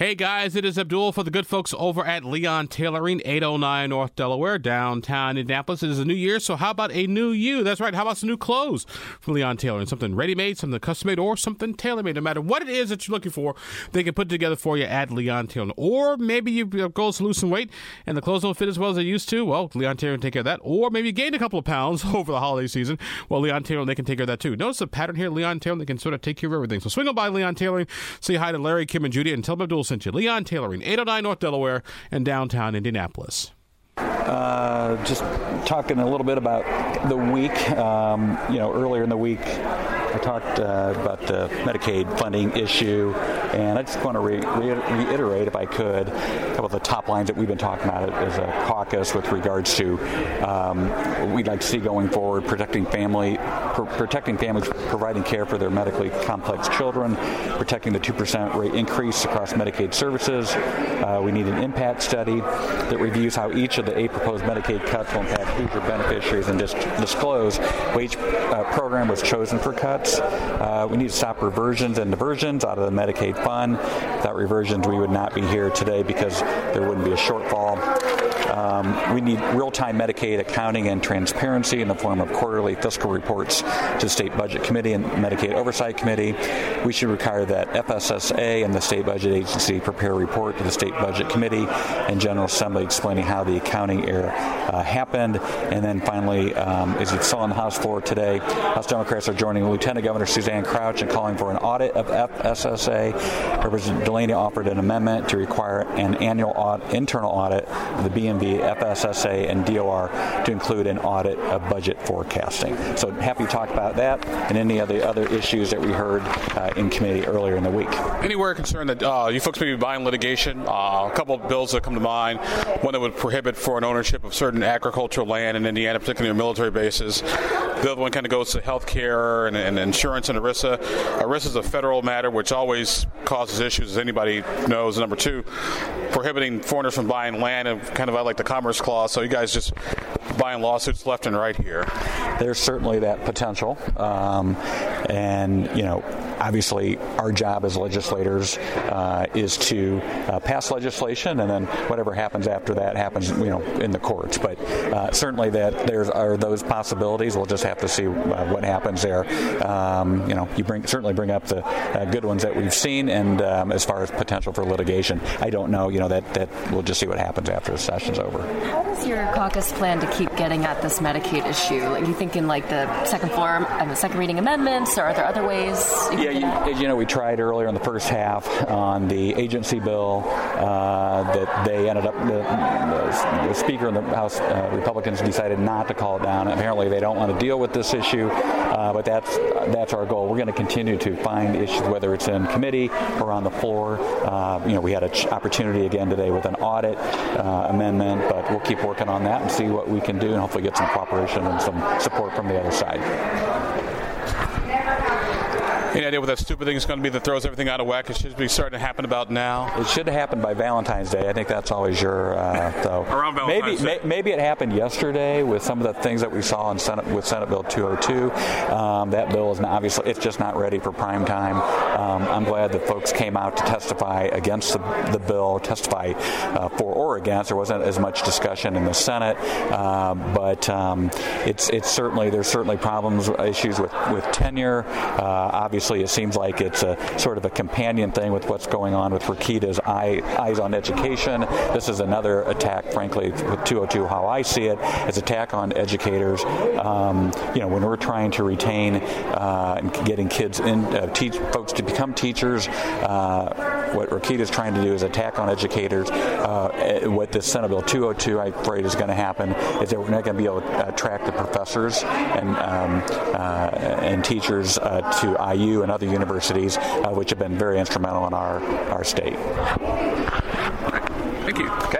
Hey guys, it is Abdul for the good folks over at Leon Tailoring, 809 North Delaware, downtown Indianapolis. It is a new year, so how about a new you? That's right, how about some new clothes from Leon Tailoring? Something ready made, something custom made, or something tailor made. No matter what it is that you're looking for, they can put it together for you at Leon Tailoring. Or maybe you've goals to lose some weight and the clothes don't fit as well as they used to. Well, Leon Tailoring can take care of that. Or maybe you gained a couple of pounds over the holiday season. Well, Leon Tailoring, they can take care of that too. Notice the pattern here, Leon Tailoring, they can sort of take care of everything. So swing on by Leon Tailoring, say hi to Larry, Kim, and Judy, and tell them Abdul you. Leon Tailoring. 809 North Delaware, and downtown Indianapolis. Uh, just talking a little bit about the week. Um, you know, earlier in the week, I talked uh, about the Medicaid funding issue, and I just want to re- re- reiterate, if I could, a couple of the top lines that we've been talking about as a caucus with regards to um, we'd like to see going forward, protecting family, pr- protecting families, providing care for their medically complex children, protecting the two percent rate increase across Medicaid services. Uh, we need an impact study that reviews how each of the eight proposed Medicaid cuts will impact future beneficiaries and dis- disclose which uh, program was chosen for cuts. Uh, we need to stop reversions and diversions out of the Medicaid fund. Without reversions, we would not be here today because there wouldn't be a shortfall. Um, we need real-time Medicaid accounting and transparency in the form of quarterly fiscal reports to the State Budget Committee and Medicaid Oversight Committee. We should require that FSSA and the State Budget Agency prepare a report to the State Budget Committee and General Assembly explaining how the accounting error uh, happened. And then finally, um, as you saw on the House floor today, House Democrats are joining Lieutenant Governor Suzanne Crouch in calling for an audit of FSSA. Representative DeLaney offered an amendment to require an annual internal audit of the BMV, FSSA, and DOR to include an audit of budget forecasting. So happy to talk about that and any of the other issues that we heard uh, in committee earlier in the week. Anywhere concerned that uh, you folks may be buying litigation, uh, a couple of bills that come to mind. One that would prohibit foreign ownership of certain agricultural land in Indiana, particularly on military bases. The other one kind of goes to health care and, and insurance and ERISA. ERISA is a federal matter which always causes issues, as anybody knows. Number two, prohibiting foreigners from buying land and kind of like the Commerce Clause. So you guys just buying lawsuits left and right here. There's certainly that potential, um, and you know, obviously, our job as legislators uh, is to uh, pass legislation, and then whatever happens after that happens, you know, in the courts. But uh, certainly, that there are those possibilities. We'll just have to see uh, what happens there. Um, you know, you bring certainly bring up the uh, good ones that we've seen, and um, as far as potential for litigation, I don't know. You know, that that we'll just see what happens after the session's over. How does your caucus plan to keep getting at this Medicaid issue? Are you thinking like the second floor, the second reading amendments, or are there other ways? yeah, you, you, know, we tried earlier in the first half on the agency bill uh, that they ended up the, the, the Speaker and the House uh, Republicans decided not to call it down. Apparently, they don't want to deal with this issue, uh, but that's that's our goal. We're going to continue to find issues, whether it's in committee or on the floor. Uh, you know, we had an ch- opportunity again today with an audit uh, amendment, but we'll keep working on that and see what we can do, and hopefully get some cooperation and some support from the other side. Any idea what that stupid thing is going to be that throws everything out of whack? It should be starting to happen about now. It should happen by Valentine's Day. I think that's always your uh, though. Around Valentine's maybe Day. may, maybe it happened yesterday with some of the things that we saw in Senate with Senate Bill 202. Um, that bill is not, obviously it's just not ready for prime time. Um, I'm glad that folks came out to testify against the, the bill, testify uh, for or against. There wasn't as much discussion in the Senate, uh, but um, it's it's certainly there's certainly problems issues with with tenure. Uh, obviously, it seems like it's a sort of a companion thing with what's going on with Rokita's eye, eyes on education. This is another attack, frankly, with 202. How I see it, is attack on educators. Um, you know, when we're trying to retain uh, and getting kids in, uh, teach folks to become teachers. Uh, what Rokita is trying to do is attack on educators. Uh, what this Senate Bill 202, I'm afraid, is going to happen is that we're not going to be able to attract the professors and um, uh, and teachers uh, to IU and other universities, uh, which have been very instrumental in our our state. Thank you. Okay.